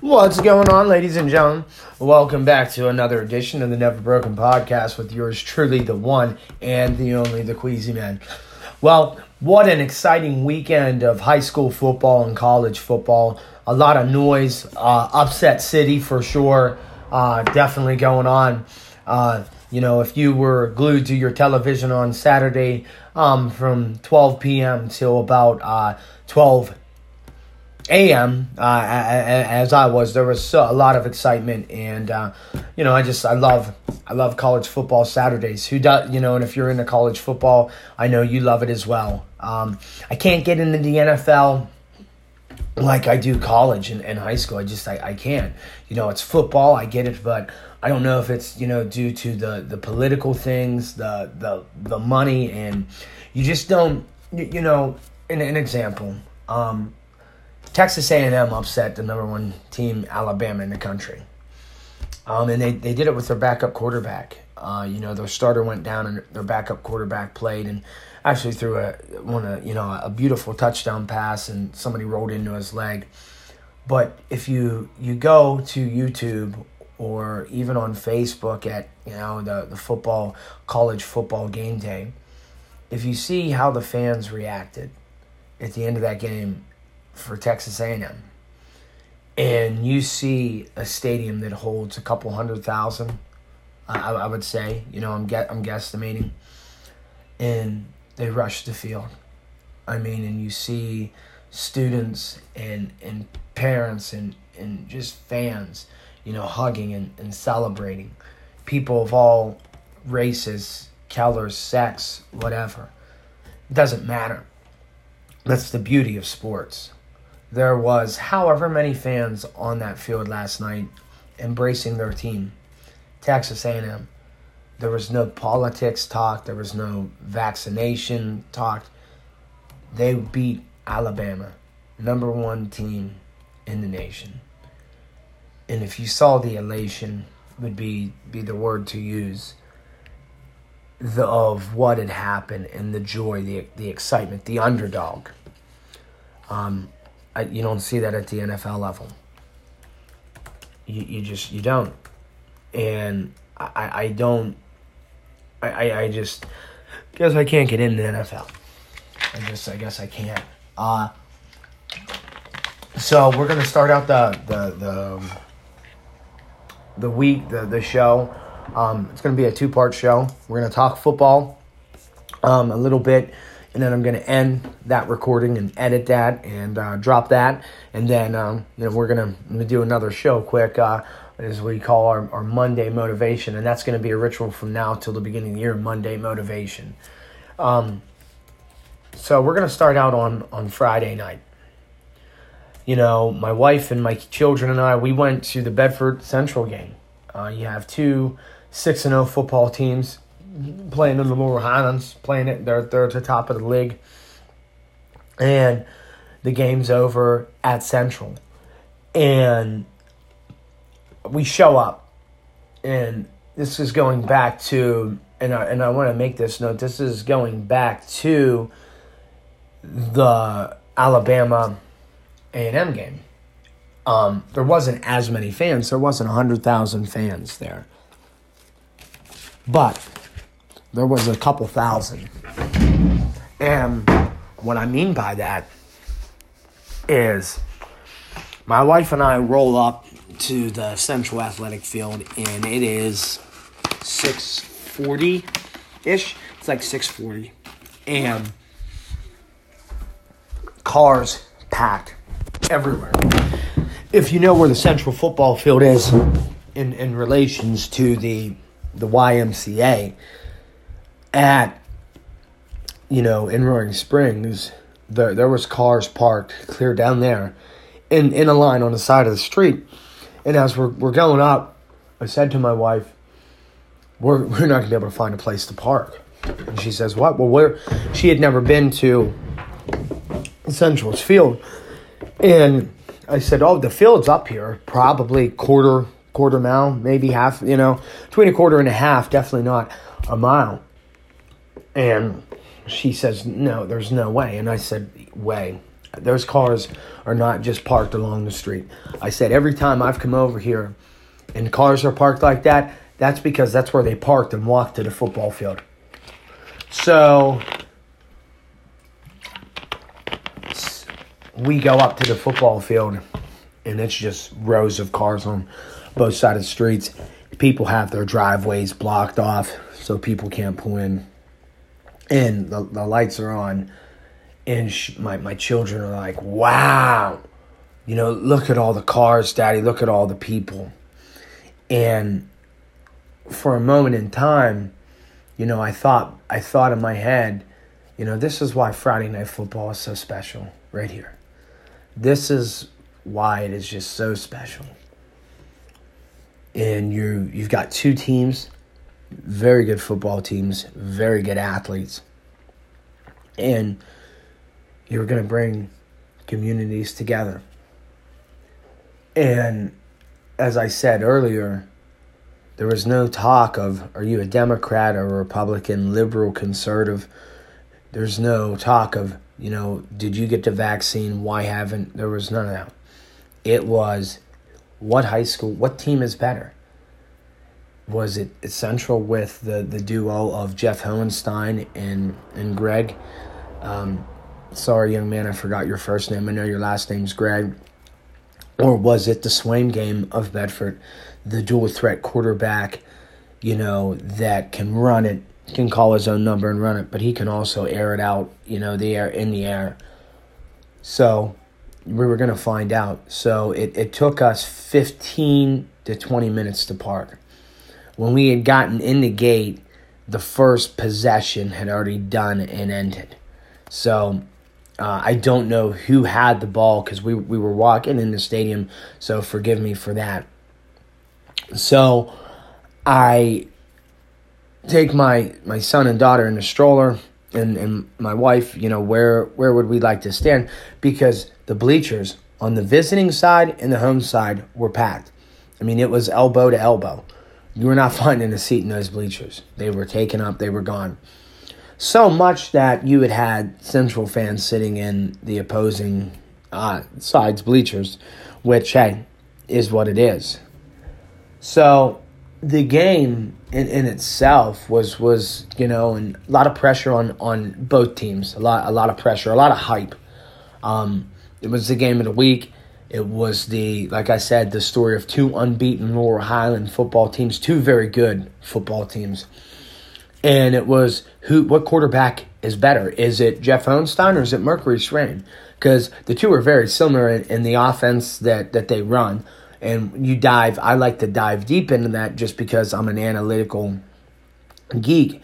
What's going on, ladies and gentlemen? Welcome back to another edition of the Never Broken Podcast with yours truly, the one and the only, the Queasy Man. Well, what an exciting weekend of high school football and college football. A lot of noise, uh, upset city for sure, uh, definitely going on. Uh, you know, if you were glued to your television on Saturday um, from 12 p.m. till about uh, 12 a.m. Uh, as I was, there was a lot of excitement, and uh, you know, I just I love I love college football Saturdays. Who does you know? And if you're into college football, I know you love it as well. Um, I can't get into the NFL like I do college and, and high school. I just I, I can't. You know, it's football. I get it, but I don't know if it's you know due to the the political things, the the the money, and you just don't. You, you know, an, an example. Um, Texas A&M upset the number one team, Alabama, in the country. Um, and they, they did it with their backup quarterback. Uh, you know, their starter went down and their backup quarterback played and actually threw a one a you know a beautiful touchdown pass and somebody rolled into his leg. But if you you go to YouTube or even on Facebook at you know the the football college football game day, if you see how the fans reacted at the end of that game, for Texas A&M, and you see a stadium that holds a couple hundred thousand, I, I would say, you know, I'm get I'm guesstimating, and they rush the field. I mean, and you see students and and parents and and just fans, you know, hugging and, and celebrating, people of all races, colors, sex, whatever. It doesn't matter. That's the beauty of sports there was however many fans on that field last night embracing their team. Texas a&m there was no politics talk. There was no vaccination talk. They beat alabama number one team in the nation. And if you saw the elation would be be the word to use the of what had happened and the joy the the excitement the underdog. Um, I, you don't see that at the NFL level. You, you just you don't, and I I don't. I, I just guess I can't get into the NFL. I just I guess I can't. Uh, so we're gonna start out the the the um, the week the the show. Um, it's gonna be a two part show. We're gonna talk football um, a little bit and then I'm going to end that recording and edit that and uh, drop that, and then um, we're going to do another show quick. Uh, as we call our, our Monday motivation, and that's going to be a ritual from now till the beginning of the year. Monday motivation. Um, so we're going to start out on on Friday night. You know, my wife and my children and I, we went to the Bedford Central game. Uh, you have two six and zero oh football teams playing in the Laurel Highlands, playing it. They're they're at the top of the league, and the game's over at Central, and we show up, and this is going back to and I, and I want to make this note. This is going back to the Alabama A and M game. Um, there wasn't as many fans. There wasn't hundred thousand fans there, but there was a couple thousand. And what I mean by that is my wife and I roll up to the Central Athletic Field and it is 640 ish. It's like 640. And cars packed everywhere. If you know where the Central Football Field is in, in relations to the the YMCA, at you know in Roaring Springs, there there was cars parked clear down there, in in a line on the side of the street, and as we're we're going up, I said to my wife, "We're we're not gonna be able to find a place to park," and she says, "What?" Well, where she had never been to Central's Field, and I said, "Oh, the field's up here, probably quarter." quarter mile, maybe half, you know, between a quarter and a half, definitely not a mile. And she says, No, there's no way. And I said, Way. Those cars are not just parked along the street. I said every time I've come over here and cars are parked like that, that's because that's where they parked and walked to the football field. So we go up to the football field and it's just rows of cars on both sides of the streets. People have their driveways blocked off so people can't pull in. And the, the lights are on. And my, my children are like, wow, you know, look at all the cars, daddy, look at all the people. And for a moment in time, you know, I thought I thought in my head, you know, this is why Friday night football is so special right here. This is why it is just so special. And you you've got two teams, very good football teams, very good athletes. And you're going to bring communities together. And as I said earlier, there was no talk of are you a Democrat or a Republican, liberal, conservative. There's no talk of, you know, did you get the vaccine? Why haven't? There was none of that. It was what high school, what team is better? Was it Central with the, the duo of Jeff Hohenstein and, and Gregg? Um, sorry, young man, I forgot your first name. I know your last name's Gregg. Or was it the Swain game of Bedford? the dual threat quarterback, you know, that can run it, can call his own number and run it, but he can also air it out, you know, the air in the air. So we were going to find out. So it, it took us 15 to 20 minutes to park. When we had gotten in the gate, the first possession had already done and ended. So uh, I don't know who had the ball because we, we were walking in the stadium, so forgive me for that. So I take my, my son and daughter in the stroller and, and my wife, you know, where where would we like to stand? Because the bleachers on the visiting side and the home side were packed. I mean, it was elbow to elbow. You were not finding a seat in those bleachers. They were taken up, they were gone. So much that you had had Central fans sitting in the opposing uh, side's bleachers, which, hey, is what it is. So the game in, in itself was was you know and a lot of pressure on on both teams a lot a lot of pressure a lot of hype um, it was the game of the week it was the like i said the story of two unbeaten laurel highland football teams two very good football teams. And it was who what quarterback is better? Is it jeff Hohenstein or is it mercury swain because the two are very similar in, in the offense that that they run. And you dive i like to dive deep into that just because i'm an analytical geek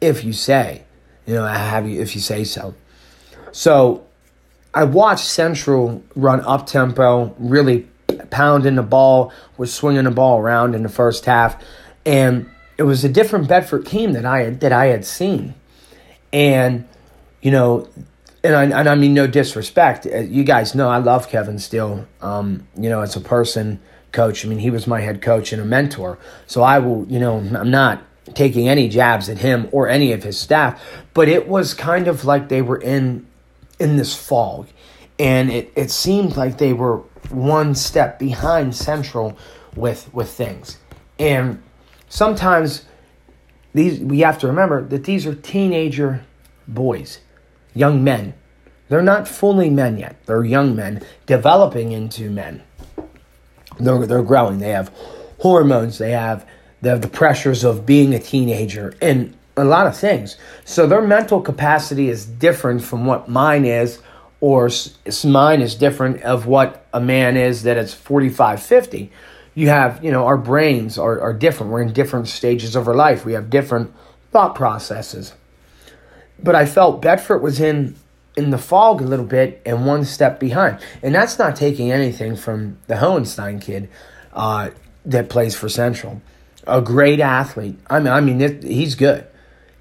if you say you know i have you if you say so. So i watched central run up tempo really pounding the ball was swinging the ball around in the first half and it was a different bedford team that i had that i had seen and you know and I, and I mean no disrespect. Uh, you guys know I love Kevin Steele. Um, you know, as a person, coach. I mean, he was my head coach and a mentor. So I will, you know, I'm not taking any jabs at him or any of his staff, but it was kind of like they were in in this fog, and it it seemed like they were one step behind Central with with things, and sometimes these we have to remember that these are teenager boys young men. They're not fully men yet. They're young men developing into men. They're, they're growing. They have hormones. They have, they have the pressures of being a teenager and a lot of things. So their mental capacity is different from what mine is, or mine is different of what a man is that is 45, 50. You have, you know, our brains are, are different. We're in different stages of our life. We have different thought processes. But I felt Bedford was in in the fog a little bit and one step behind. And that's not taking anything from the Hohenstein kid uh, that plays for Central. A great athlete. I mean, I mean, it, he's good,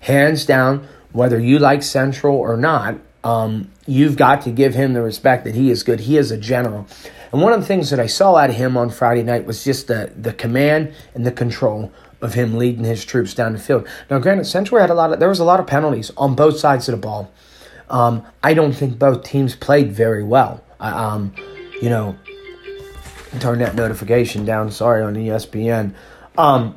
hands down. Whether you like Central or not, um, you've got to give him the respect that he is good. He is a general. And one of the things that I saw out of him on Friday night was just the, the command and the control of him leading his troops down the field. Now, granted, Central had a lot of there was a lot of penalties on both sides of the ball. Um, I don't think both teams played very well. um, you know, turn that notification down. Sorry on ESPN. Um,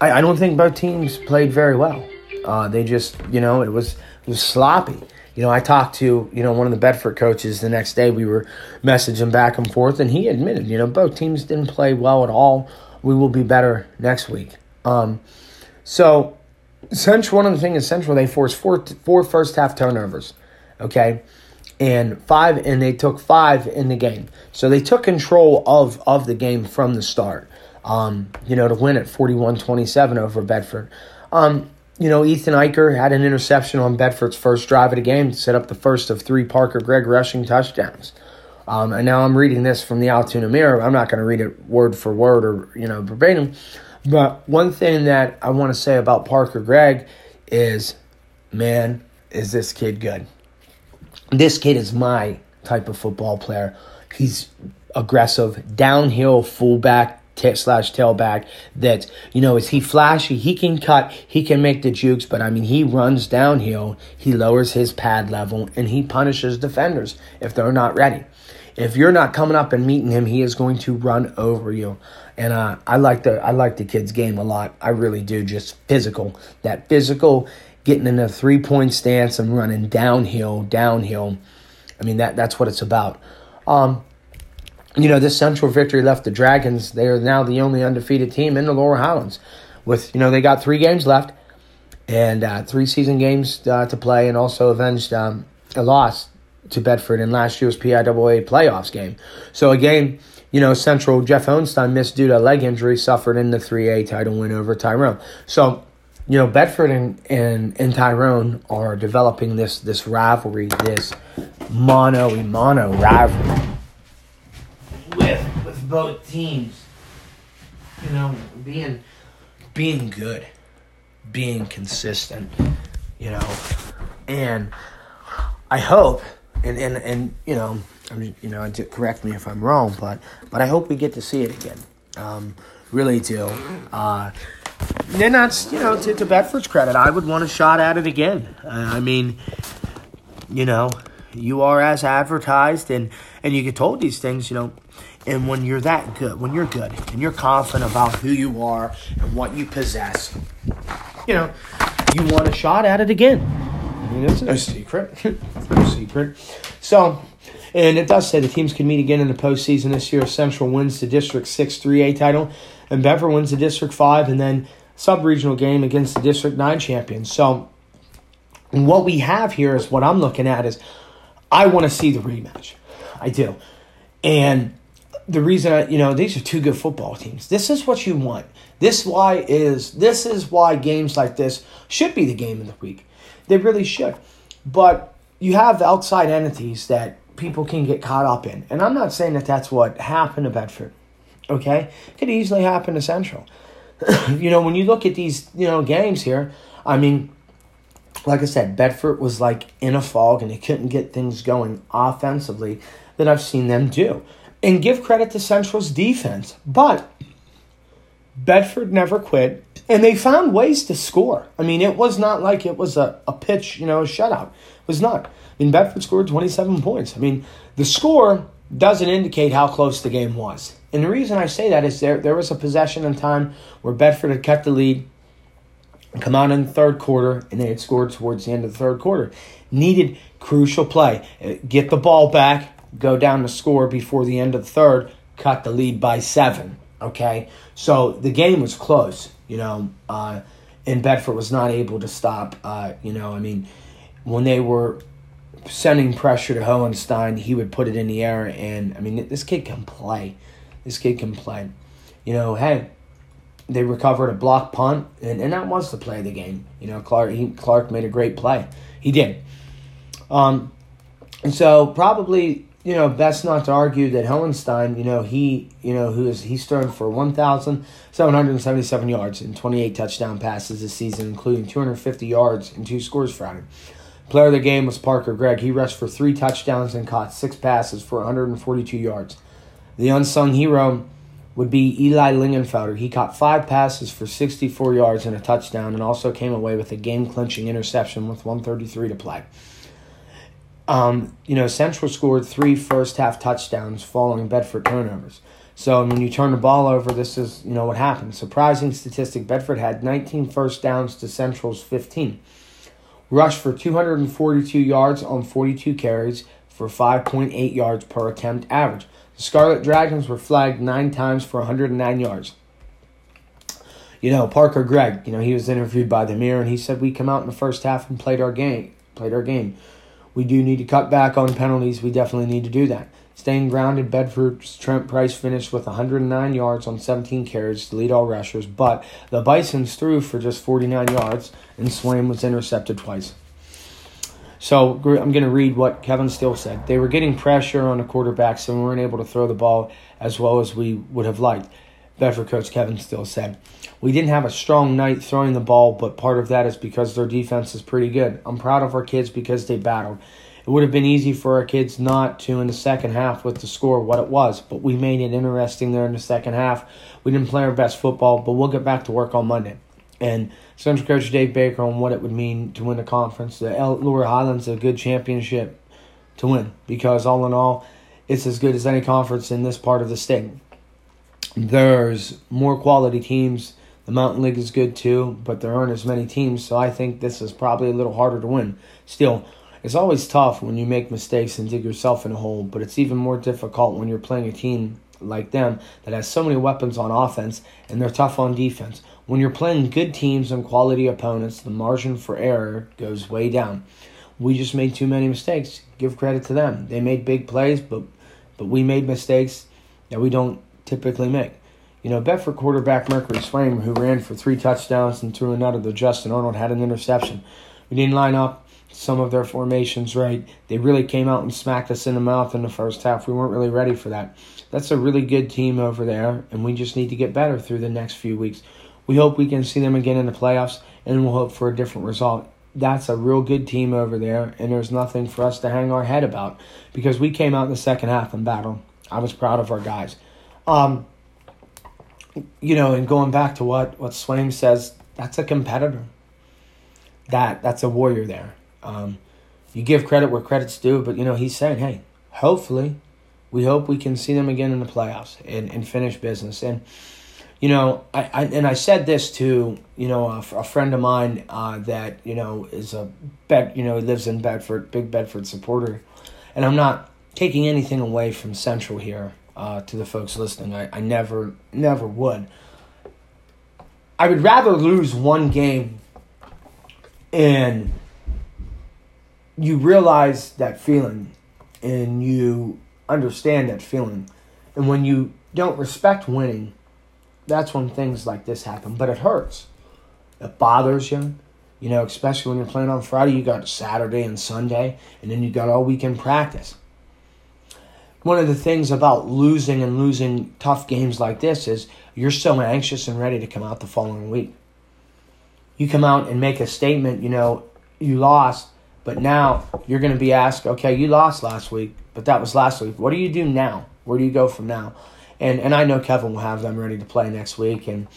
I, I don't think both teams played very well. Uh, they just, you know, it was it was sloppy. You know, I talked to you know one of the Bedford coaches the next day. We were messaging back and forth, and he admitted, you know, both teams didn't play well at all. We will be better next week. Um, so, Central, one of the things is Central, they forced four four first half turnovers. Okay, and five and they took five in the game so they took control of of the game from the start um, you know to win at 41-27 over bedford um, you know ethan eicher had an interception on bedford's first drive of the game to set up the first of three parker gregg rushing touchdowns. Um, and now i'm reading this from the altoona mirror i'm not going to read it word for word or you know verbatim. But one thing that i want to say about parker gregg is man is this kid good. This kid is my type of football player. He's aggressive, downhill fullback t- slash tailback. That you know, is he flashy? He can cut, he can make the jukes, but I mean, he runs downhill. He lowers his pad level and he punishes defenders if they're not ready. If you're not coming up and meeting him, he is going to run over you. And uh, I like the I like the kid's game a lot. I really do. Just physical, that physical getting in a three point stance and running downhill, downhill. I mean that that's what it's about. Um, you know, this central victory left the Dragons. They are now the only undefeated team in the Laurel Highlands. With you know, they got three games left and uh, three season games uh, to play, and also avenged um, a loss to Bedford in last year's PIAA playoffs game. So a game, you know, Central Jeff Hohenstein missed due to a leg injury suffered in the 3A title win over Tyrone. So you know, Bedford and, and, and Tyrone are developing this this rivalry, this mono mono rivalry with with both teams. You know, being being good, being consistent, you know, and I hope and and and you know, I mean, you know, correct me if I'm wrong, but but I hope we get to see it again. Um, really do. Uh, and that's you know to, to Bedford's credit, I would want a shot at it again. Uh, I mean, you know, you are as advertised, and and you get told these things, you know. And when you're that good, when you're good, and you're confident about who you are and what you possess, you know, you want a shot at it again. I mean, it's no secret. no secret. So, and it does say the teams can meet again in the postseason this year. Central wins the District 6 3A title, and Bedford wins the District 5, and then sub regional game against the District 9 champions. So, what we have here is what I'm looking at is I want to see the rematch. I do. And the reason I, you know these are two good football teams. This is what you want. This why is this is why games like this should be the game of the week. They really should. But you have outside entities that people can get caught up in. And I'm not saying that that's what happened to Bedford. Okay? Could easily happen to Central. you know, when you look at these, you know, games here, I mean, like I said, Bedford was like in a fog and they couldn't get things going offensively that I've seen them do. And give credit to Central's defense. But Bedford never quit and they found ways to score. I mean, it was not like it was a, a pitch, you know, a shutout. It was not. I mean, Bedford scored 27 points. I mean, the score doesn't indicate how close the game was. And the reason I say that is there there was a possession in time where Bedford had cut the lead, come out in the third quarter, and they had scored towards the end of the third quarter. Needed crucial play. Uh, get the ball back, go down to score before the end of the third, cut the lead by seven. Okay? So the game was close, you know, uh, and Bedford was not able to stop. Uh, you know, I mean, when they were sending pressure to Hohenstein, he would put it in the air, and I mean, this kid can play. This kid can play. You know, hey, they recovered a block punt, and, and that was the play of the game. You know, Clark he, Clark made a great play. He did. Um, and so probably you know best not to argue that Hohenstein, you know he you know who is he's thrown for one thousand seven hundred seventy seven yards and twenty eight touchdown passes this season, including two hundred fifty yards and two scores for him. Player of the game was Parker Gregg. He rushed for three touchdowns and caught six passes for 142 yards. The unsung hero would be Eli Lingenfelder. He caught five passes for 64 yards and a touchdown and also came away with a game clinching interception with 133 to play. um, you know, Central scored three first half touchdowns following Bedford turnovers. So when you turn the ball over, this is you know what happened. Surprising statistic: Bedford had 19 first downs to Central's 15. Rushed for 242 yards on 42 carries for 5.8 yards per attempt average. Scarlet Dragons were flagged nine times for 109 yards. You know, Parker Gregg, you know, he was interviewed by the Mirror and he said we come out in the first half and played our game. Played our game. We do need to cut back on penalties. We definitely need to do that. Staying grounded, Bedford's Trent Price finished with 109 yards on 17 carries to lead all rushers, but the Bisons threw for just 49 yards, and Swain was intercepted twice. So I'm going to read what Kevin Steele said. They were getting pressure on the quarterback, so we weren't able to throw the ball as well as we would have liked. Bedford coach Kevin Steele said. We didn't have a strong night throwing the ball, but part of that is because their defense is pretty good. I'm proud of our kids because they battled. It would have been easy for our kids not to in the second half with the score what it was, but we made it interesting there in the second half. We didn't play our best football, but we'll get back to work on Monday. And Central Coach Dave Baker on what it would mean to win the conference. The El Laurel Highlands a good championship to win because all in all, it's as good as any conference in this part of the state. There's more quality teams. The Mountain League is good too, but there aren't as many teams, so I think this is probably a little harder to win. Still, it's always tough when you make mistakes and dig yourself in a hole, but it's even more difficult when you're playing a team like them that has so many weapons on offense and they're tough on defense. When you're playing good teams and quality opponents, the margin for error goes way down. We just made too many mistakes. Give credit to them. They made big plays, but but we made mistakes that we don't typically make. You know, Bedford quarterback Mercury Swain, who ran for three touchdowns and threw another to Justin Arnold, had an interception. We didn't line up some of their formations right. They really came out and smacked us in the mouth in the first half. We weren't really ready for that. That's a really good team over there, and we just need to get better through the next few weeks. We hope we can see them again in the playoffs, and we'll hope for a different result. That's a real good team over there, and there's nothing for us to hang our head about because we came out in the second half and battled. I was proud of our guys. Um, you know, and going back to what what Swain says, that's a competitor. That that's a warrior there. Um, you give credit where credit's due, but you know he's saying, hey, hopefully, we hope we can see them again in the playoffs and, and finish business. And you know, I, I and I said this to you know a, a friend of mine uh, that you know is a bed you know he lives in Bedford, big Bedford supporter, and I'm not taking anything away from Central here uh, to the folks listening. I, I never never would. I would rather lose one game and you realize that feeling and you understand that feeling. And when you don't respect winning, that's when things like this happen. But it hurts. It bothers you. You know, especially when you're playing on Friday, you got Saturday and Sunday, and then you got all weekend practice. One of the things about losing and losing tough games like this is you're so anxious and ready to come out the following week. You come out and make a statement, you know, you lost, but now you're going to be asked, okay, you lost last week, but that was last week. What do you do now? Where do you go from now? And and I know Kevin will have them ready to play next week, and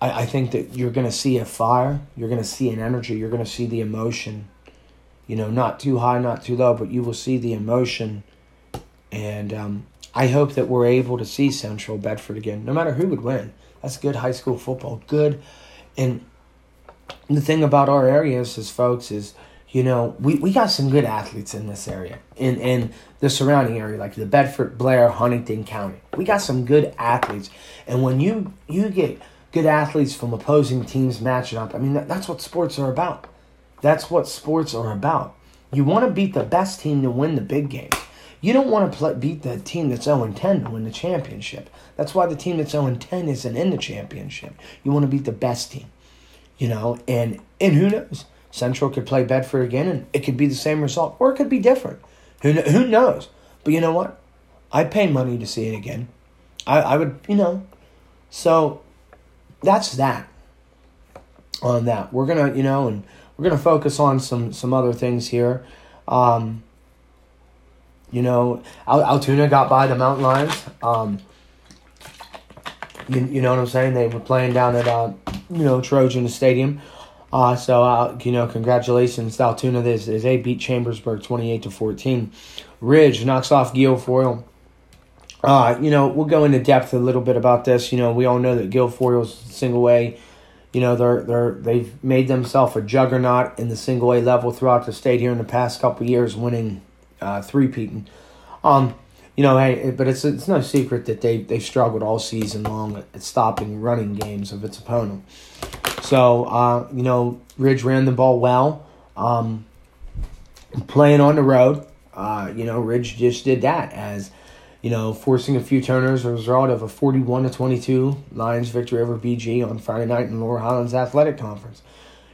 I, I think that you're going to see a fire, you're going to see an energy, you're going to see the emotion. You know, not too high, not too low, but you will see the emotion, and um, I hope that we're able to see Central Bedford again, no matter who would win. That's good high school football, good, and the thing about our areas is, folks, is you know, we, we got some good athletes in this area, in, in the surrounding area, like the Bedford, Blair, Huntingdon County. We got some good athletes. And when you, you get good athletes from opposing teams matching up, I mean, that, that's what sports are about. That's what sports are about. You want to beat the best team to win the big game. You don't want to play, beat the team that's 0 10 to win the championship. That's why the team that's 0 10 isn't in the championship. You want to beat the best team, you know, and and who knows? Central could play Bedford again, and it could be the same result, or it could be different. Who who knows? But you know what? I'd pay money to see it again. I, I would, you know. So that's that. On that, we're gonna, you know, and we're gonna focus on some some other things here. Um, you know, Al- Altoona got by the Mountain Lions. Um, you, you know what I'm saying? They were playing down at uh, you know Trojan Stadium. Uh, so uh, you know, congratulations, Altoona. This is they beat Chambersburg twenty eight to fourteen. Ridge knocks off Guilfoyle. Uh, you know, we'll go into depth a little bit about this. You know, we all know that Guilfoyle's single A. You know, they're they're they've made themselves a juggernaut in the single A level throughout the state here in the past couple years, winning uh, three peating. Um, you know, hey, but it's it's no secret that they they struggled all season long at stopping running games of its opponent. So, uh, you know, Ridge ran the ball well. Um, playing on the road, uh, you know, Ridge just did that as, you know, forcing a few turners, a result of a 41 to 22 Lions victory over BG on Friday night in the Laurel Highlands Athletic Conference.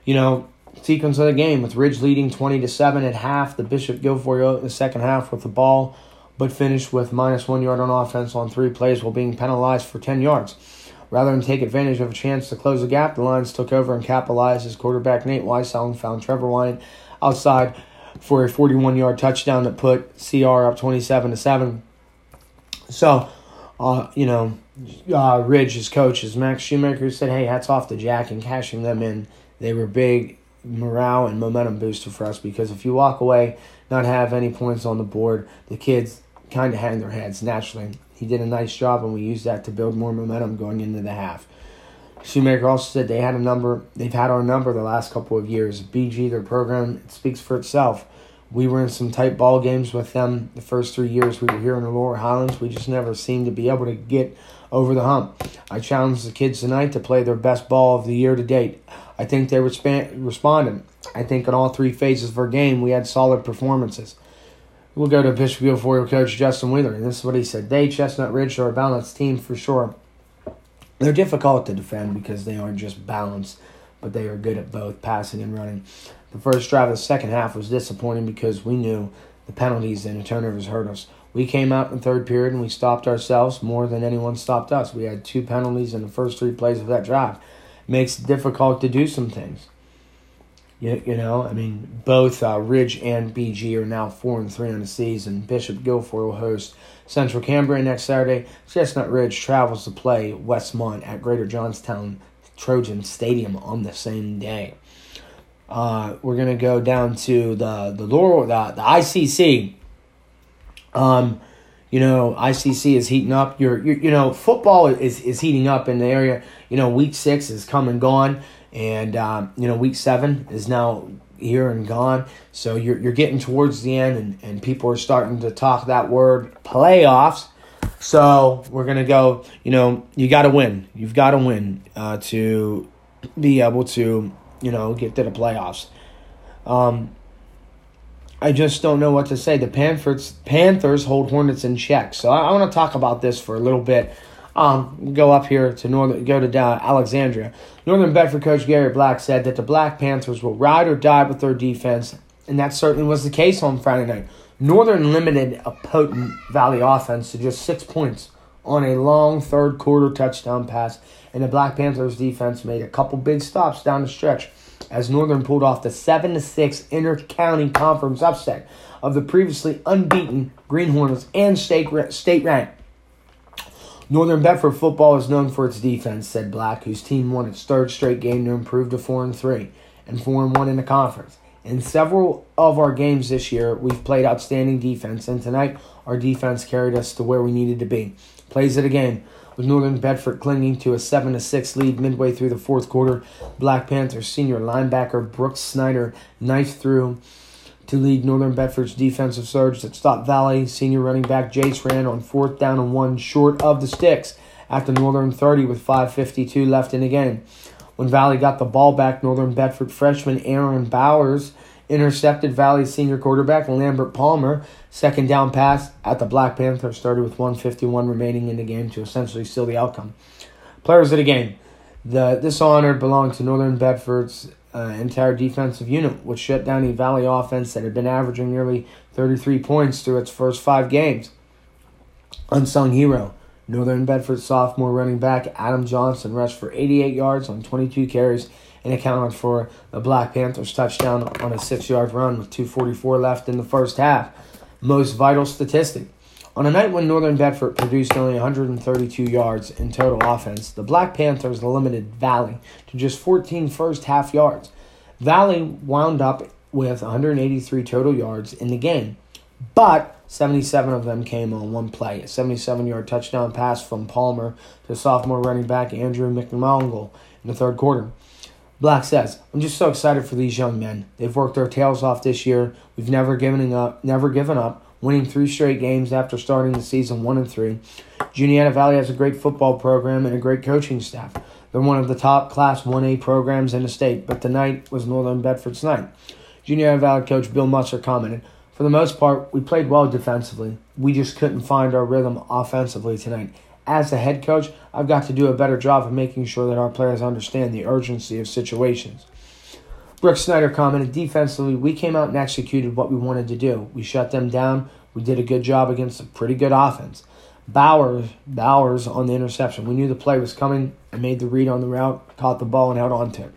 You know, sequence of the game with Ridge leading 20 to 7 at half, the Bishop Guilfoyle in the second half with the ball, but finished with minus one yard on offense on three plays while being penalized for 10 yards. Rather than take advantage of a chance to close the gap, the Lions took over and capitalized as quarterback Nate Weissong found Trevor Wine outside for a 41 yard touchdown that put CR up 27 to 7. So, uh, you know, uh, Ridge, his coach, his Max Shoemaker, said, hey, hats off to Jack and cashing them in. They were big morale and momentum booster for us because if you walk away, not have any points on the board, the kids kind of hang their heads naturally. He did a nice job, and we used that to build more momentum going into the half. Shoemaker also said they had a number. They've had our number the last couple of years. BG, their program, it speaks for itself. We were in some tight ball games with them the first three years we were here in the Laurel Highlands. We just never seemed to be able to get over the hump. I challenged the kids tonight to play their best ball of the year to date. I think they responded. I think in all three phases of our game, we had solid performances. We'll go to Bishop Guilfoyle coach Justin Wheeler, and this is what he said. They, Chestnut Ridge, are a balanced team for sure. They're difficult to defend because they aren't just balanced, but they are good at both passing and running. The first drive of the second half was disappointing because we knew the penalties and the turnovers hurt us. We came out in third period and we stopped ourselves more than anyone stopped us. We had two penalties in the first three plays of that drive. Makes it difficult to do some things. You, you know, I mean, both uh, Ridge and BG are now four and three on the season. Bishop Guilfoyle will host Central Cambria next Saturday. Chestnut Ridge travels to play Westmont at Greater Johnstown Trojan Stadium on the same day. Uh, we're gonna go down to the the Laurel the, the ICC. Um, you know, ICC is heating up. Your, your you know, football is is heating up in the area. You know, week six is come and gone. And um, you know, week seven is now here and gone. So you're you're getting towards the end, and, and people are starting to talk that word playoffs. So we're gonna go. You know, you got to win. You've got to win uh, to be able to you know get to the playoffs. Um, I just don't know what to say. The Panthers Panthers hold Hornets in check. So I, I want to talk about this for a little bit um, go up here to northern, go to uh, Alexandria. Northern Bedford coach Gary Black said that the Black Panthers will ride or die with their defense, and that certainly was the case on Friday night. Northern limited a potent Valley offense to just six points on a long third quarter touchdown pass, and the Black Panthers defense made a couple big stops down the stretch as Northern pulled off the seven to six inter county conference upset of the previously unbeaten Green Hornets and state state ranked Northern Bedford football is known for its defense, said Black, whose team won its third straight game to improve to 4 and 3 and 4 and 1 in the conference. In several of our games this year, we've played outstanding defense, and tonight our defense carried us to where we needed to be. Plays the game, with Northern Bedford clinging to a 7 6 lead midway through the fourth quarter. Black Panthers senior linebacker Brooks Snyder knifed through to lead Northern Bedford's defensive surge that stopped Valley senior running back Jace ran on fourth down and one short of the sticks at the Northern 30 with 5.52 left in the game. When Valley got the ball back, Northern Bedford freshman Aaron Bowers intercepted Valley's senior quarterback Lambert Palmer. Second down pass at the Black Panthers started with 151 remaining in the game to essentially seal the outcome. Players of the game. The, this honor belonged to Northern Bedford's uh, entire defensive unit, which shut down a Valley offense that had been averaging nearly 33 points through its first five games. Unsung hero, Northern Bedford sophomore running back Adam Johnson rushed for 88 yards on 22 carries and accounted for the Black Panthers touchdown on a six yard run with 2.44 left in the first half. Most vital statistic. On a night when Northern Bedford produced only 132 yards in total offense, the Black Panthers limited Valley to just 14 first half yards. Valley wound up with 183 total yards in the game, but 77 of them came on one play. A 77 yard touchdown pass from Palmer to sophomore running back Andrew McMongle in the third quarter. Black says, I'm just so excited for these young men. They've worked their tails off this year. We've never given up, never given up, winning three straight games after starting the season one and three. Juniata Valley has a great football program and a great coaching staff. They're one of the top class 1A programs in the state, but tonight was Northern Bedford's night. Juniata Valley coach Bill Musser commented, For the most part, we played well defensively. We just couldn't find our rhythm offensively tonight as a head coach, I've got to do a better job of making sure that our players understand the urgency of situations. Brooks Snyder commented defensively, we came out and executed what we wanted to do. We shut them down. We did a good job against a pretty good offense. Bowers, Bowers on the interception. We knew the play was coming and made the read on the route, caught the ball and held on to it.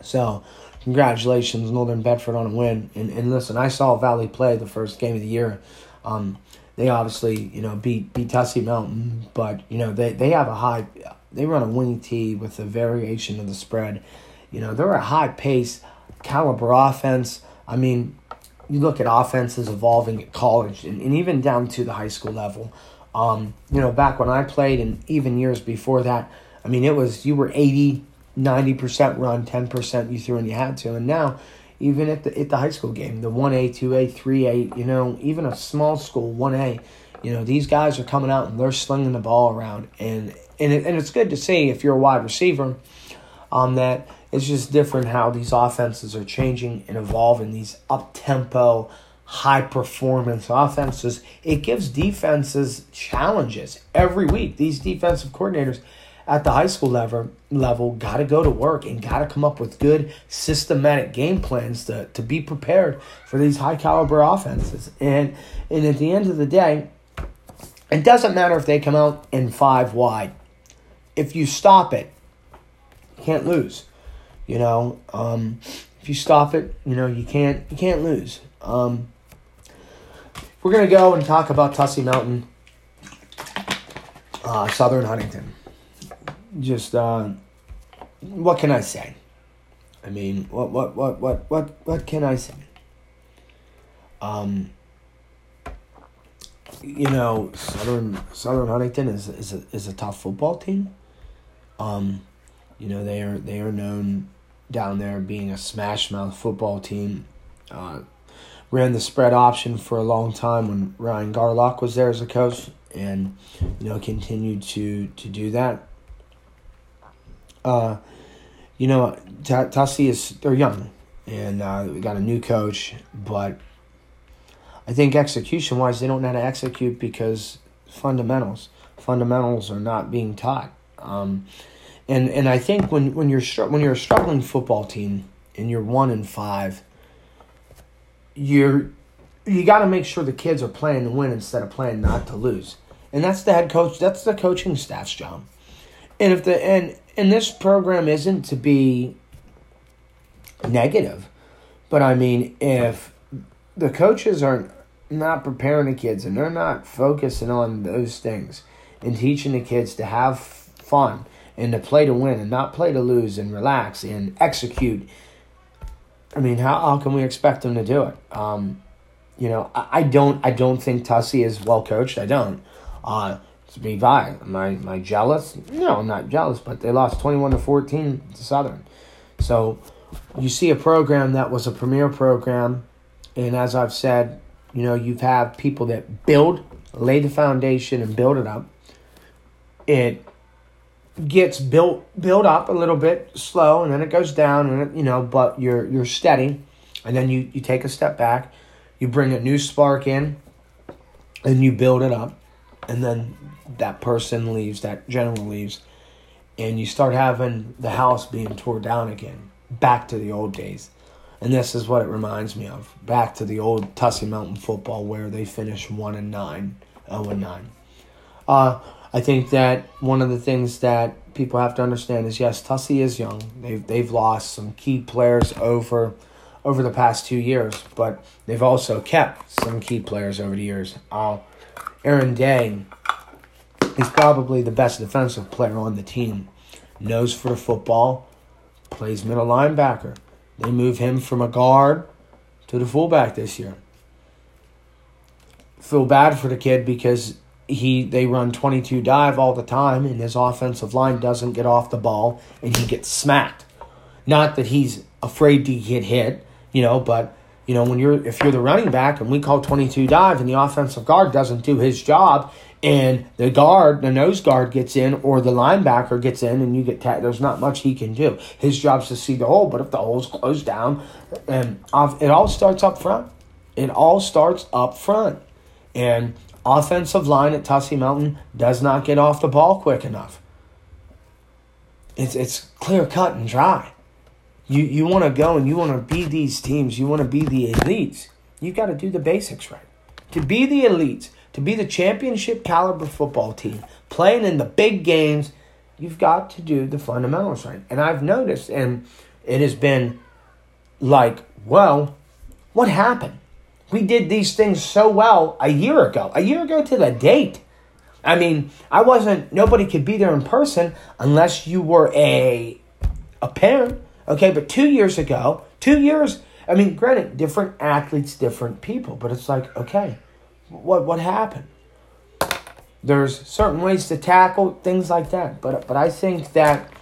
So, congratulations, Northern Bedford, on a win. And, and listen, I saw Valley play the first game of the year. Um, they obviously you know beat beat Tussey Mountain, but you know they they have a high they run a wing tee with a variation of the spread. You know they're a high pace caliber offense. I mean, you look at offenses evolving at college and, and even down to the high school level. Um, you know, back when I played and even years before that, I mean, it was you were 80, 90% run, 10% you threw when you had to. And now even at the at the high school game, the one A, two A, three A, you know, even a small school one A, you know, these guys are coming out and they're slinging the ball around, and and it, and it's good to see if you're a wide receiver, um, that it's just different how these offenses are changing and evolving. These up tempo, high performance offenses, it gives defenses challenges every week. These defensive coordinators at the high school level level got to go to work and got to come up with good systematic game plans to, to be prepared for these high caliber offenses. And and at the end of the day, it doesn't matter if they come out in five wide. If you stop it, you can't lose. You know, um, if you stop it, you know you can't you can't lose. Um, we're gonna go and talk about Tussey Mountain, uh, Southern Huntingdon just uh, what can I say? I mean, what what what what what what can I say? Um, you know, Southern Southern Huntingdon is is a, is a tough football team. Um, you know they are they are known down there being a smash mouth football team. Uh, ran the spread option for a long time when Ryan Garlock was there as a coach, and you know continued to to do that. Uh, you know, Tussey is they're young, and uh, we got a new coach, but I think execution wise, they don't know how to execute because fundamentals fundamentals are not being taught. Um, and and I think when when you're when you're a struggling football team and you're one and five, you're you got to make sure the kids are playing to win instead of playing not to lose. And that's the head coach. That's the coaching staff's job. And if the and and this program isn't to be negative, but I mean, if the coaches are not preparing the kids and they're not focusing on those things and teaching the kids to have fun and to play to win and not play to lose and relax and execute. I mean, how, how can we expect them to do it? Um, you know, I, I don't I don't think Tussey is well coached. I don't. Uh, to be vi. Am I, am I jealous? No, I'm not jealous, but they lost 21 to 14 to Southern. So you see a program that was a premier program, and as I've said, you know, you have had people that build, lay the foundation, and build it up. It gets built built up a little bit slow, and then it goes down, and it, you know, but you're you're steady, and then you you take a step back, you bring a new spark in, and you build it up, and then that person leaves, that general leaves, and you start having the house being torn down again, back to the old days. And this is what it reminds me of. Back to the old Tussey Mountain football where they finished 1 and 9, 0 and 9. Uh, I think that one of the things that people have to understand is yes, Tussey is young. They've, they've lost some key players over over the past two years, but they've also kept some key players over the years. Uh, Aaron Day He's probably the best defensive player on the team. Knows for football, plays middle linebacker, they move him from a guard to the fullback this year. Feel bad for the kid because he they run 22 dive all the time and his offensive line doesn't get off the ball and he gets smacked. Not that he's afraid to get hit, you know, but you know, when you're if you're the running back and we call 22 dive and the offensive guard doesn't do his job and the guard, the nose guard gets in or the linebacker gets in and you get tagged, there's not much he can do. His job's to see the hole, but if the hole's closed down, and off, it all starts up front. It all starts up front. And offensive line at Tussey Mountain does not get off the ball quick enough. It's it's clear cut and dry. You you want to go and you want to be these teams. You want to be the elites. You got to do the basics right. To be the elites, to be the championship caliber football team, playing in the big games, you've got to do the fundamentals right. And I've noticed, and it has been like, well, what happened? We did these things so well a year ago, a year ago to the date. I mean, I wasn't, nobody could be there in person unless you were a, a parent. Okay, but two years ago, two years, I mean, granted, different athletes, different people, but it's like, okay, what what happened? There's certain ways to tackle things like that, but but I think that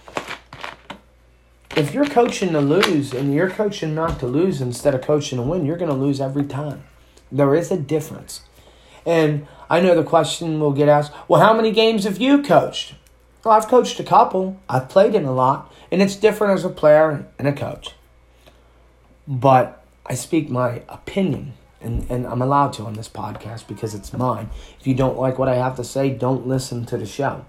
if you're coaching to lose and you're coaching not to lose instead of coaching to win, you're going to lose every time. There is a difference. And I know the question will get asked, well, how many games have you coached? Well, I've coached a couple. I've played in a lot, and it's different as a player and a coach. But I speak my opinion, and, and I'm allowed to on this podcast because it's mine. If you don't like what I have to say, don't listen to the show.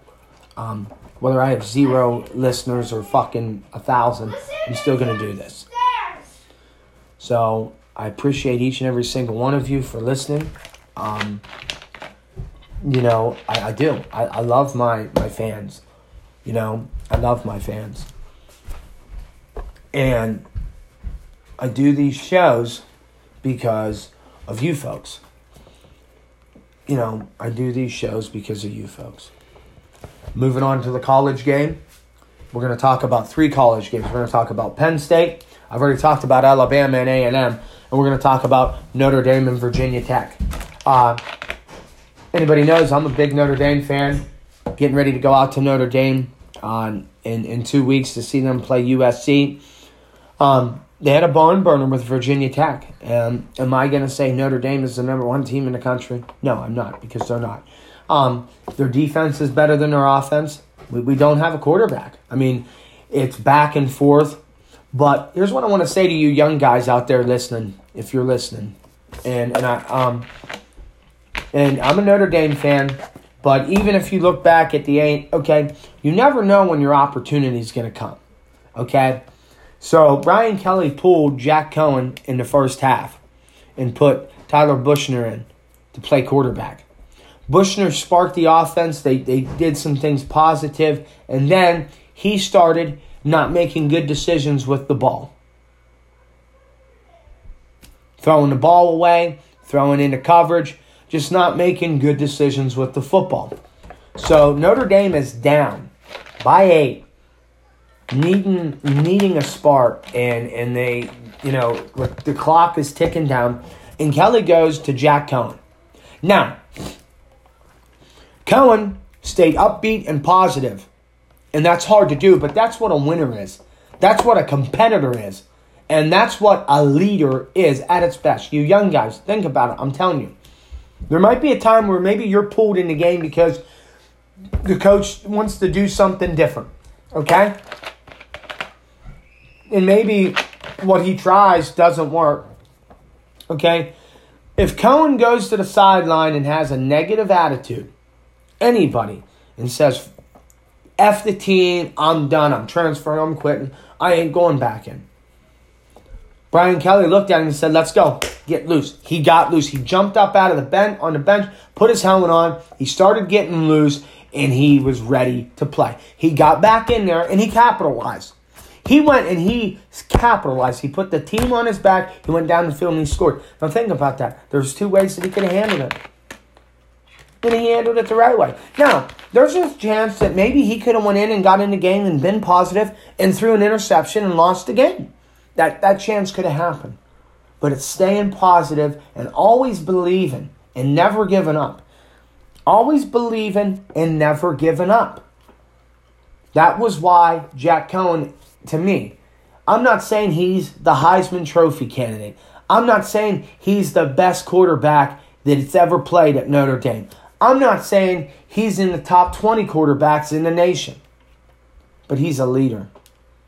Um, whether I have zero listeners or fucking a thousand, I'm still going to do this. So I appreciate each and every single one of you for listening. Um, you know, I, I do. I, I love my, my fans. You know, I love my fans. And I do these shows because of you folks. You know, I do these shows because of you folks. Moving on to the college game, we're going to talk about three college games. We're going to talk about Penn State. I've already talked about Alabama and A&M, and we're going to talk about Notre Dame and Virginia Tech. Uh, anybody knows I'm a big Notre Dame fan. Getting ready to go out to Notre Dame uh, in in two weeks to see them play USC. Um, they had a barn burner with Virginia Tech. Um, am I going to say Notre Dame is the number one team in the country? No, I'm not because they're not. Um, their defense is better than their offense. We, we don't have a quarterback. I mean, it's back and forth. But here's what I want to say to you, young guys out there listening, if you're listening, and and I um, and I'm a Notre Dame fan. But even if you look back at the eight, okay, you never know when your opportunity is going to come. Okay, so Brian Kelly pulled Jack Coan in the first half and put Tyler Buchner in to play quarterback. Buchner sparked the offense. They, they did some things positive, and then he started not making good decisions with the ball. Throwing the ball away, throwing into coverage, just not making good decisions with the football. So Notre Dame is down by eight, needing needing a spark, and and they you know the clock is ticking down, and Kelly goes to Jack Coan. Now Coan stayed upbeat and positive, and that's hard to do, but that's what a winner is. That's what a competitor is. And that's what a leader is at its best. You young guys, think about it. I'm telling you. There might be a time where maybe you're pulled in the game because the coach wants to do something different. Okay? And maybe what he tries doesn't work. Okay? If Coan goes to the sideline and has a negative attitude, anybody and says, F the team, I'm done, I'm transferring, I'm quitting, I ain't going back in. Brian Kelly looked at him and said, Let's go. Get loose. He got loose. He jumped up out of the bench on the bench, put his helmet on, he started getting loose, and he was ready to play. He got back in there and he capitalized. He went and he capitalized. He put the team on his back. He went down the field and he scored. Now think about that. There's two ways that he could have handled it and he handled it the right way. Now, there's a chance that maybe he could have went in and got in the game and been positive and threw an interception and lost the game. that that chance could have happened. But it's staying positive and always believing and never giving up. Always believing and never giving up. That was why Jack Coan, to me, I'm not saying he's the Heisman Trophy candidate. I'm not saying he's the best quarterback that it's ever played at Notre Dame. I'm not saying he's in the top 20 quarterbacks in the nation. But he's a leader.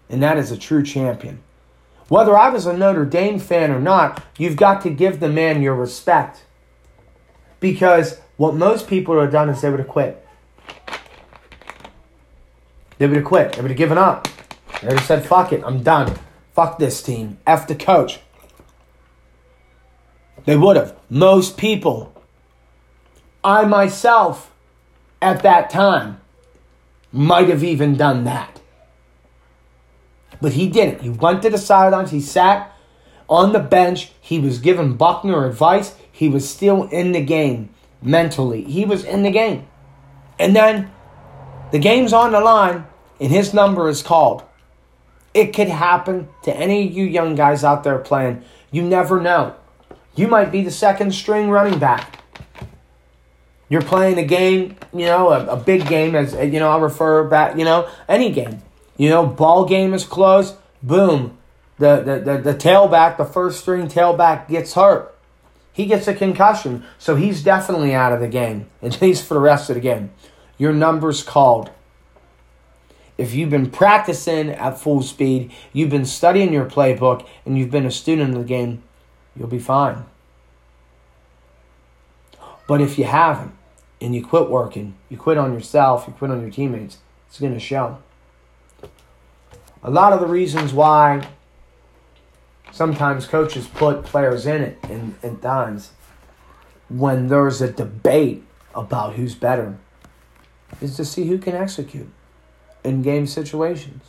And that is a true champion. Whether I was a Notre Dame fan or not, you've got to give the man your respect. Because what most people would have done is they would have quit. They would have quit. They would have given up. They have said, fuck it, I'm done. Fuck this team. F the coach. They would have. Most people. I myself, at that time, might have even done that. But he didn't. He went to the sidelines. He sat on the bench. He was giving Buchner advice. He was still in the game mentally. He was in the game. And then the game's on the line and his number is called. It could happen to any of you young guys out there playing. You never know. You might be the second string running back. You're playing a game, you know, a, a big game, as you know, I'll refer back, you know, any game. You know, ball game is close. Boom. The, the, the, the tailback, the first string tailback gets hurt. He gets a concussion. So he's definitely out of the game, at least for the rest of the game. Your number's called. If you've been practicing at full speed, you've been studying your playbook, and you've been a student of the game, you'll be fine. But if you haven't, and you quit working, you quit on yourself, you quit on your teammates, it's going to show a lot of the reasons why sometimes coaches put players in it in, in times when there's a debate about who's better is to see who can execute in game situations.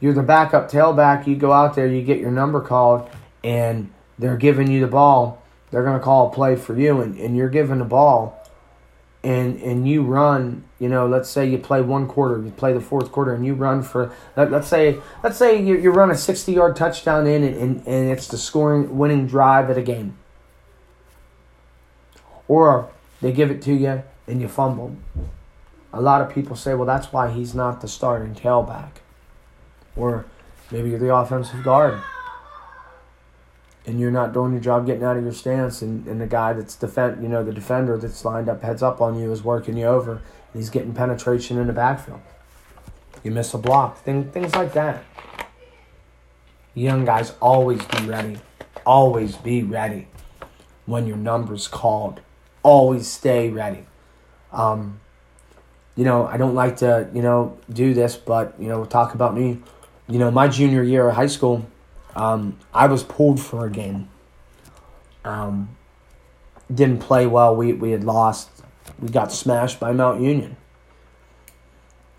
You're the backup tailback, you go out there, you get your number called, and they're giving you the ball. They're going to call a play for you, and, and you're giving the ball and and you run you know let's say you play one quarter you play the fourth quarter and you run for let, us say let's say you, you run a 60 yard touchdown in and, and, and it's the scoring winning drive of the game or they give it to you and you fumble a lot of people say well that's why he's not the starting tailback. Or maybe you're the offensive guard. And you're not doing your job getting out of your stance and, and the guy that's defend you know the defender that's lined up heads up on you is working you over and he's getting penetration in the backfield. You miss a block things, things like that. Young guys always be ready always be ready when your number's called. Always stay ready. Um, you know i don't like to you know do this but you know talk about me you know my junior year of high school um, I was pulled for a game. Um, didn't play well. We, we had lost. We got smashed by Mount Union.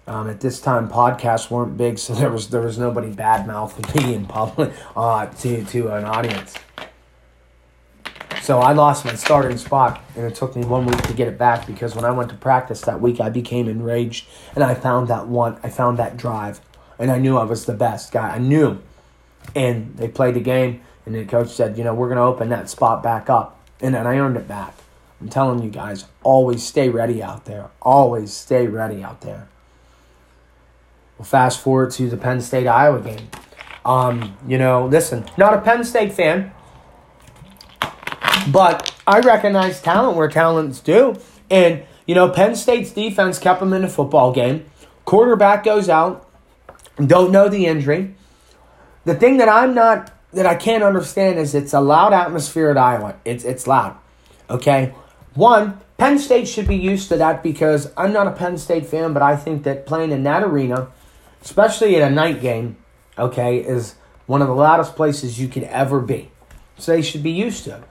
Um, at this time, podcasts weren't big, so there was there was nobody bad mouthing me in public uh, to to an audience. So I lost my starting spot, and it took me one week to get it back because when I went to practice that week, I became enraged, and I found that one, I found that drive, and I knew I was the best guy. I knew and they played the game, and the coach said, you know, we're to open that spot back up. And then I earned it back. I'm telling you guys, always stay ready out there. Always stay ready out there. Well, fast forward to the Penn State Iowa game. Um, you know, listen, not a Penn State fan, but I recognize talent where talent's due. And, you know, Penn State's defense kept them in a football game. Quarterback goes out, don't know the injury. The thing that I'm not that I can't understand is it's a loud atmosphere at Iowa. It's it's loud. Okay? One, Penn State should be used to that because I'm not a Penn State fan, but I think that playing in that arena, especially at a night game, okay, is one of the loudest places you could ever be. So they should be used to it.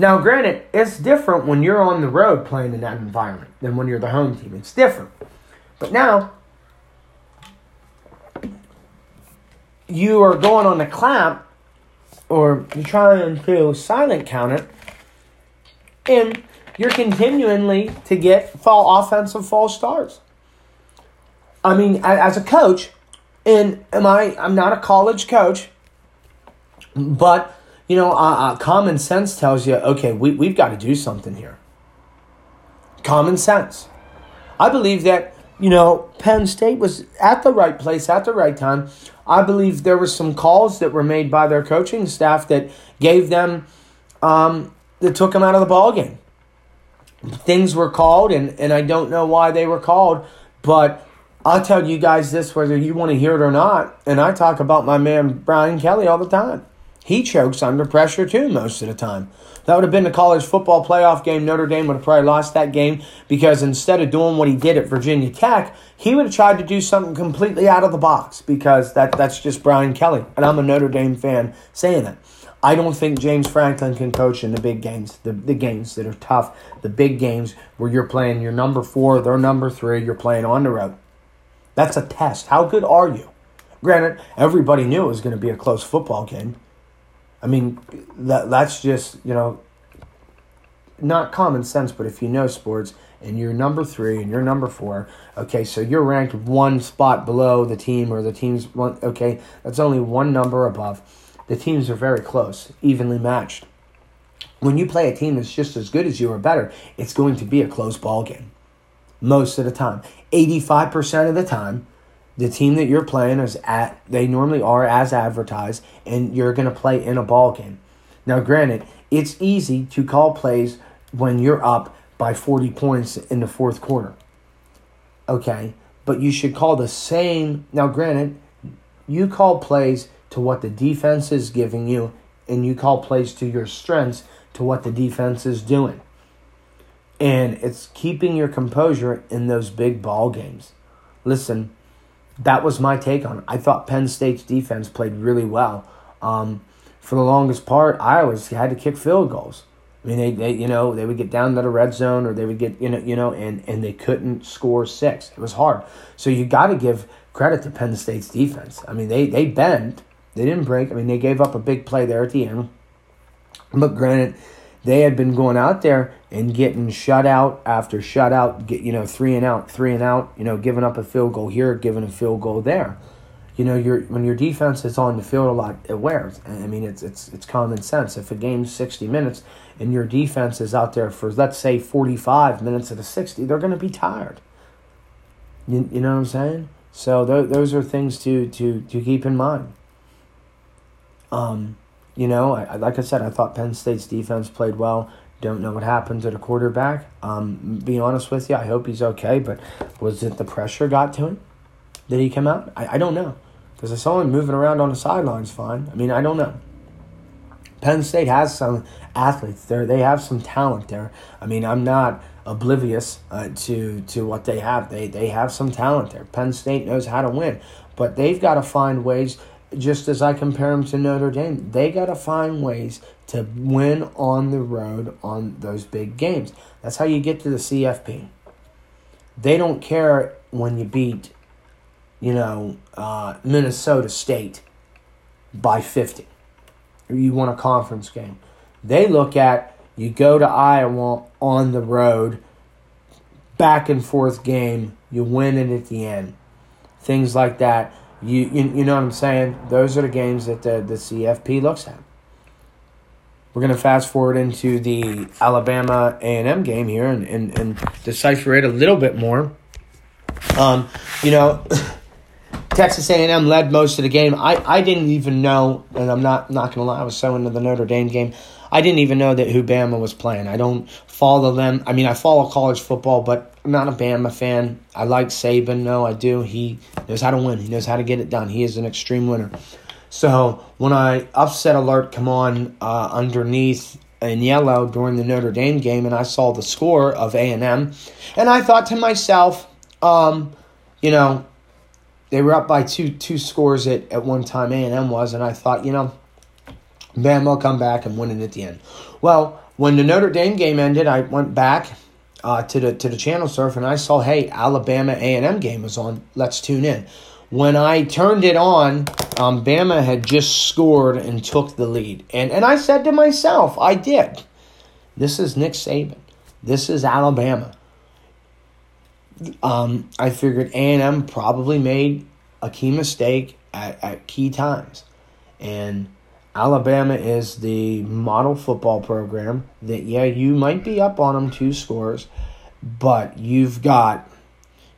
Now, granted, it's different when you're on the road playing in that environment than when you're the home team. It's different. But now, you are going on the clap or you're trying to silent count it, and you're continually to get fall offensive false starts. I mean, as a coach, and am I? I'm not a college coach, But, you know, uh, uh, common sense tells you, okay, we, we've got to do something here. Common sense. I believe that, you know, Penn State was at the right place at the right time. I believe there were some calls that were made by their coaching staff that gave them, um, that took them out of the ball game. Things were called, and, and I don't know why they were called, but I'll tell you guys this whether you want to hear it or not. And I talk about my man Brian Kelly all the time. He chokes under pressure too most of the time. That would have been the college football playoff game. Notre Dame would have probably lost that game because instead of doing what he did at Virginia Tech, he would have tried to do something completely out of the box because that, that's just Brian Kelly. And I'm a Notre Dame fan saying that. I don't think James Franklin can coach in the big games, the, the games that are tough, the big games where you're playing your number four, their number three, you're playing on the road. That's a test. How good are you? Granted, everybody knew it was going to be a close football game. I mean, that that's just, you know, not common sense, but if you know sports and you're number three and you're number four, okay, so you're ranked one spot below the team or the team's one, okay, that's only one number above. The teams are very close, evenly matched. When you play a team that's just as good as you or better, it's going to be a close ball game most of the time. 85% of the time, the team that you're playing is at they normally are as advertised and you're going to play in a ball game. Now granted, it's easy to call plays when you're up by 40 points in the fourth quarter. Okay? But you should call the same Now granted, you call plays to what the defense is giving you and you call plays to your strengths to what the defense is doing. And it's keeping your composure in those big ball games. Listen, that was my take on it. I thought Penn State's defense played really well. Um, for the longest part, I always had to kick field goals. I mean, they, they you know they would get down to the red zone or they would get you know you know and and they couldn't score six. It was hard. So you got to give credit to Penn State's defense. I mean, they they bent, they didn't break. I mean, they gave up a big play there at the end. But granted, they had been going out there and getting shut out after shutout, get you know three and out, three and out, you know, giving up a field goal here, giving a field goal there. You know, your when your defense is on the field a lot, it wears. I mean, it's it's it's common sense. If a game's sixty minutes and your defense is out there for let's say forty five minutes of the sixty, they're going to be tired. You, you know what I'm saying? So th- those are things to to to keep in mind. Um, you know, I, like I said, I thought Penn State's defense played well. Don't know what happened to the quarterback. Um, be honest with you, I hope he's okay. But was it the pressure got to him? Did he come out? I, I don't know because I saw him moving around on the sidelines fine. I mean, I don't know. Penn State has some athletes there. They have some talent there. I mean, I'm not oblivious uh, to to what they have. They they have some talent there. Penn State knows how to win, but they've got to find ways just as I compare them to Notre Dame, they got to find ways to win on the road on those big games. That's how you get to the CFP. They don't care when you beat, you know, uh, Minnesota State by 50. Or you won a conference game. They look at you go to Iowa on the road, back and forth game, you win it at the end. Things like that you, you, you know what I'm saying? Those are the games that the, the CFP looks at. We're going to fast forward into the Alabama A&M game here and, and, and decipher it a little bit more. Um, you know, Texas A&M led most of the game. I, I didn't even know, and I'm not not going to lie, I was so into the Notre Dame game. I didn't even know that who Bama was playing. I don't follow them. I mean, I follow college football, but I'm not a Bama fan. I like Saban, no, I do. He knows how to win. He knows how to get it done. He is an extreme winner. So when I upset alert come on uh, underneath in yellow during the Notre Dame game, and I saw the score of A and M, and I thought to myself, um, you know, they were up by two two scores at, at one time. A and M was, and I thought, you know, Bama will come back and win it at the end. Well, when the Notre Dame game ended, I went back uh, to the to the channel surf and I saw, hey, Alabama A and M game was on. Let's tune in. When I turned it on, um, Bama had just scored and took the lead, and and I said to myself, I did. This is Nick Saban. This is Alabama. Um, I figured A and M probably made a key mistake at, at key times, and Alabama is the model football program that, yeah, you might be up on them two scores, but you've got,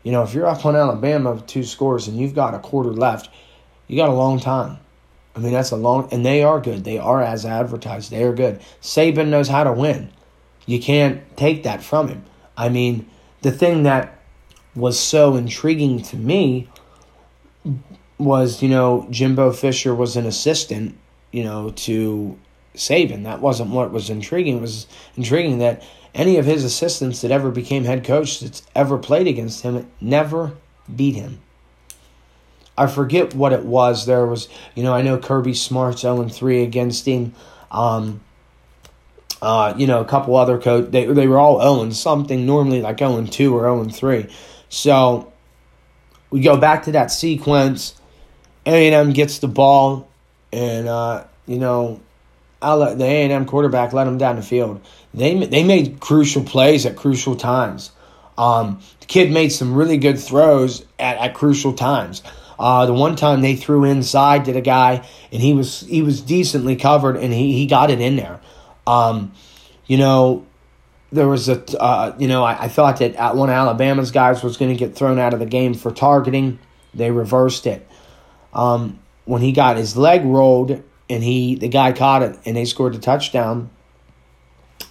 you know, if you're up on Alabama two scores and you've got a quarter left, you got a long time. I mean, that's a long, and they are good. They are as advertised. They are good. Saban knows how to win. You can't take that from him. I mean, the thing that was so intriguing to me was, you know, Jimbo Fisher was an assistant, you know, to Saban. That wasn't what was intriguing. It was intriguing that any of his assistants that ever became head coach that's ever played against him never beat him. I forget what it was. There was, you know, I know Kirby Smart's 0 3 against him. Um, uh, you know, a couple other coach, they, they were all 0 something, normally like 0 2 or 0 3. So we go back to that sequence. A&M gets the ball, and, uh, you know, I'll let the A&M quarterback let them down the field. They, they made crucial plays at crucial times. Um, the kid made some really good throws at, at crucial times. Uh, the one time they threw inside to the guy, and he was he was decently covered, and he, he got it in there. Um, you know, there was a uh, you know I, I thought that one of Alabama's guys was going to get thrown out of the game for targeting. They reversed it. Um, when he got his leg rolled and he the guy caught it and they scored the touchdown.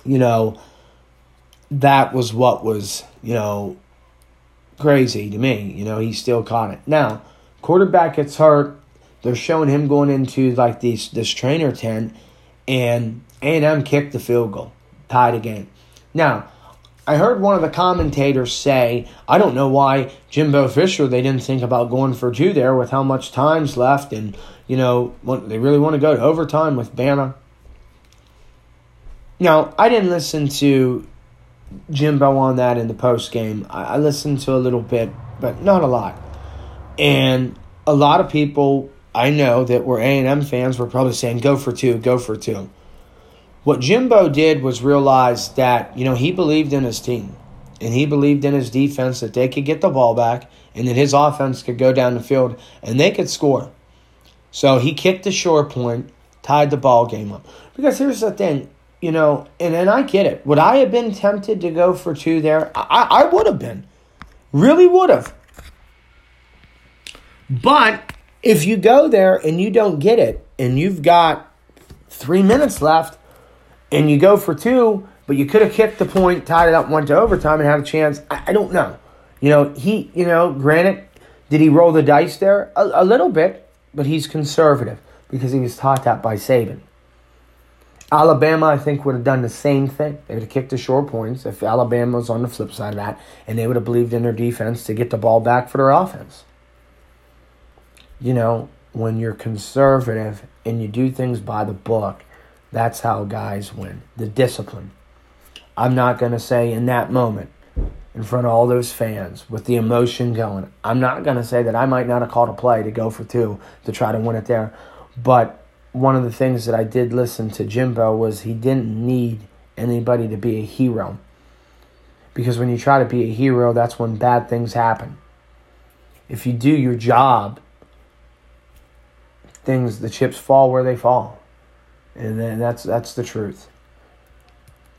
You know, that was what was you know crazy to me. You know, he still caught it. Now Quarterback gets hurt. They're showing him going into like these this trainer tent, and A and M kicked the field goal, tied a game. Now, I heard one of the commentators say, I don't know why Jimbo Fisher they didn't think about going for two there with how much time's left, and you know they really want to go to overtime with Bama. Now, I didn't listen to Jimbo on that in the post game. I listened to a little bit, but not a lot. And a lot of people I know that were A&M fans were probably saying, go for two, go for two. What Jimbo did was realize that, you know, he believed in his team and he believed in his defense that they could get the ball back and that his offense could go down the field and they could score. So he kicked the short point, tied the ball game up. Because here's the thing, you know, and, and I get it. Would I have been tempted to go for two there? I, I would have been. Really would have. But if you go there and you don't get it, and you've got three minutes left, and you go for two, but you could have kicked the point, tied it up, went to overtime, and had a chance. I, I don't know. You know, he, you know, granted, did he roll the dice there? A, a little bit, but he's conservative because he was taught that by Saban. Alabama, I think, would have done the same thing. They would have kicked the short points if Alabama was on the flip side of that, and they would have believed in their defense to get the ball back for their offense you know, when you're conservative and you do things by the book, that's how guys win. The discipline. I'm not going to say in that moment, in front of all those fans, with the emotion going, I'm not going to say that I might not have called a play to go for two to try to win it there. But one of the things that I did listen to Jimbo was he didn't need anybody to be a hero. Because when you try to be a hero, that's when bad things happen. If you do your job things, the chips fall where they fall. And then that's that's the truth.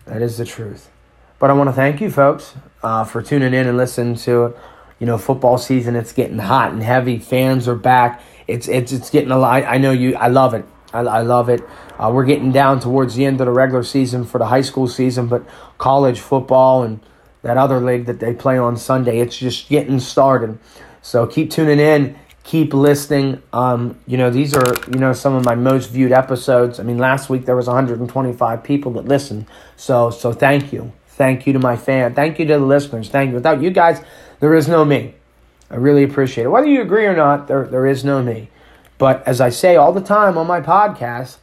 That is the truth. But I want to thank you folks uh, for tuning in and listening to. You know, football season it's getting hot and heavy. Fans are back. It's it's it's getting a lot. I know you. I love it. I, I love it. Uh, we're getting down towards the end of the regular season for the high school season, but college football and that other league that they play on Sunday, it's just getting started. So keep tuning in keep listening. Um, you know, these are, you know, some of my most viewed episodes. I mean, last week there was 125 people that listened. So, so thank you. Thank you to my fan. Thank you to the listeners. Thank you. Without you guys, there is no me. I really appreciate it. Whether you agree or not, there, there is no me. But as I say all the time on my podcast,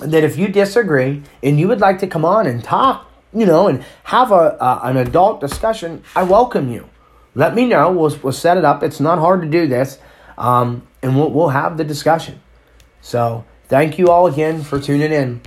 that if you disagree and you would like to come on and talk, you know, and have a, a an adult discussion, I welcome you let me know. We'll, we'll set it up. It's not hard to do this. Um, and we'll, we'll have the discussion. So thank you all again for tuning in.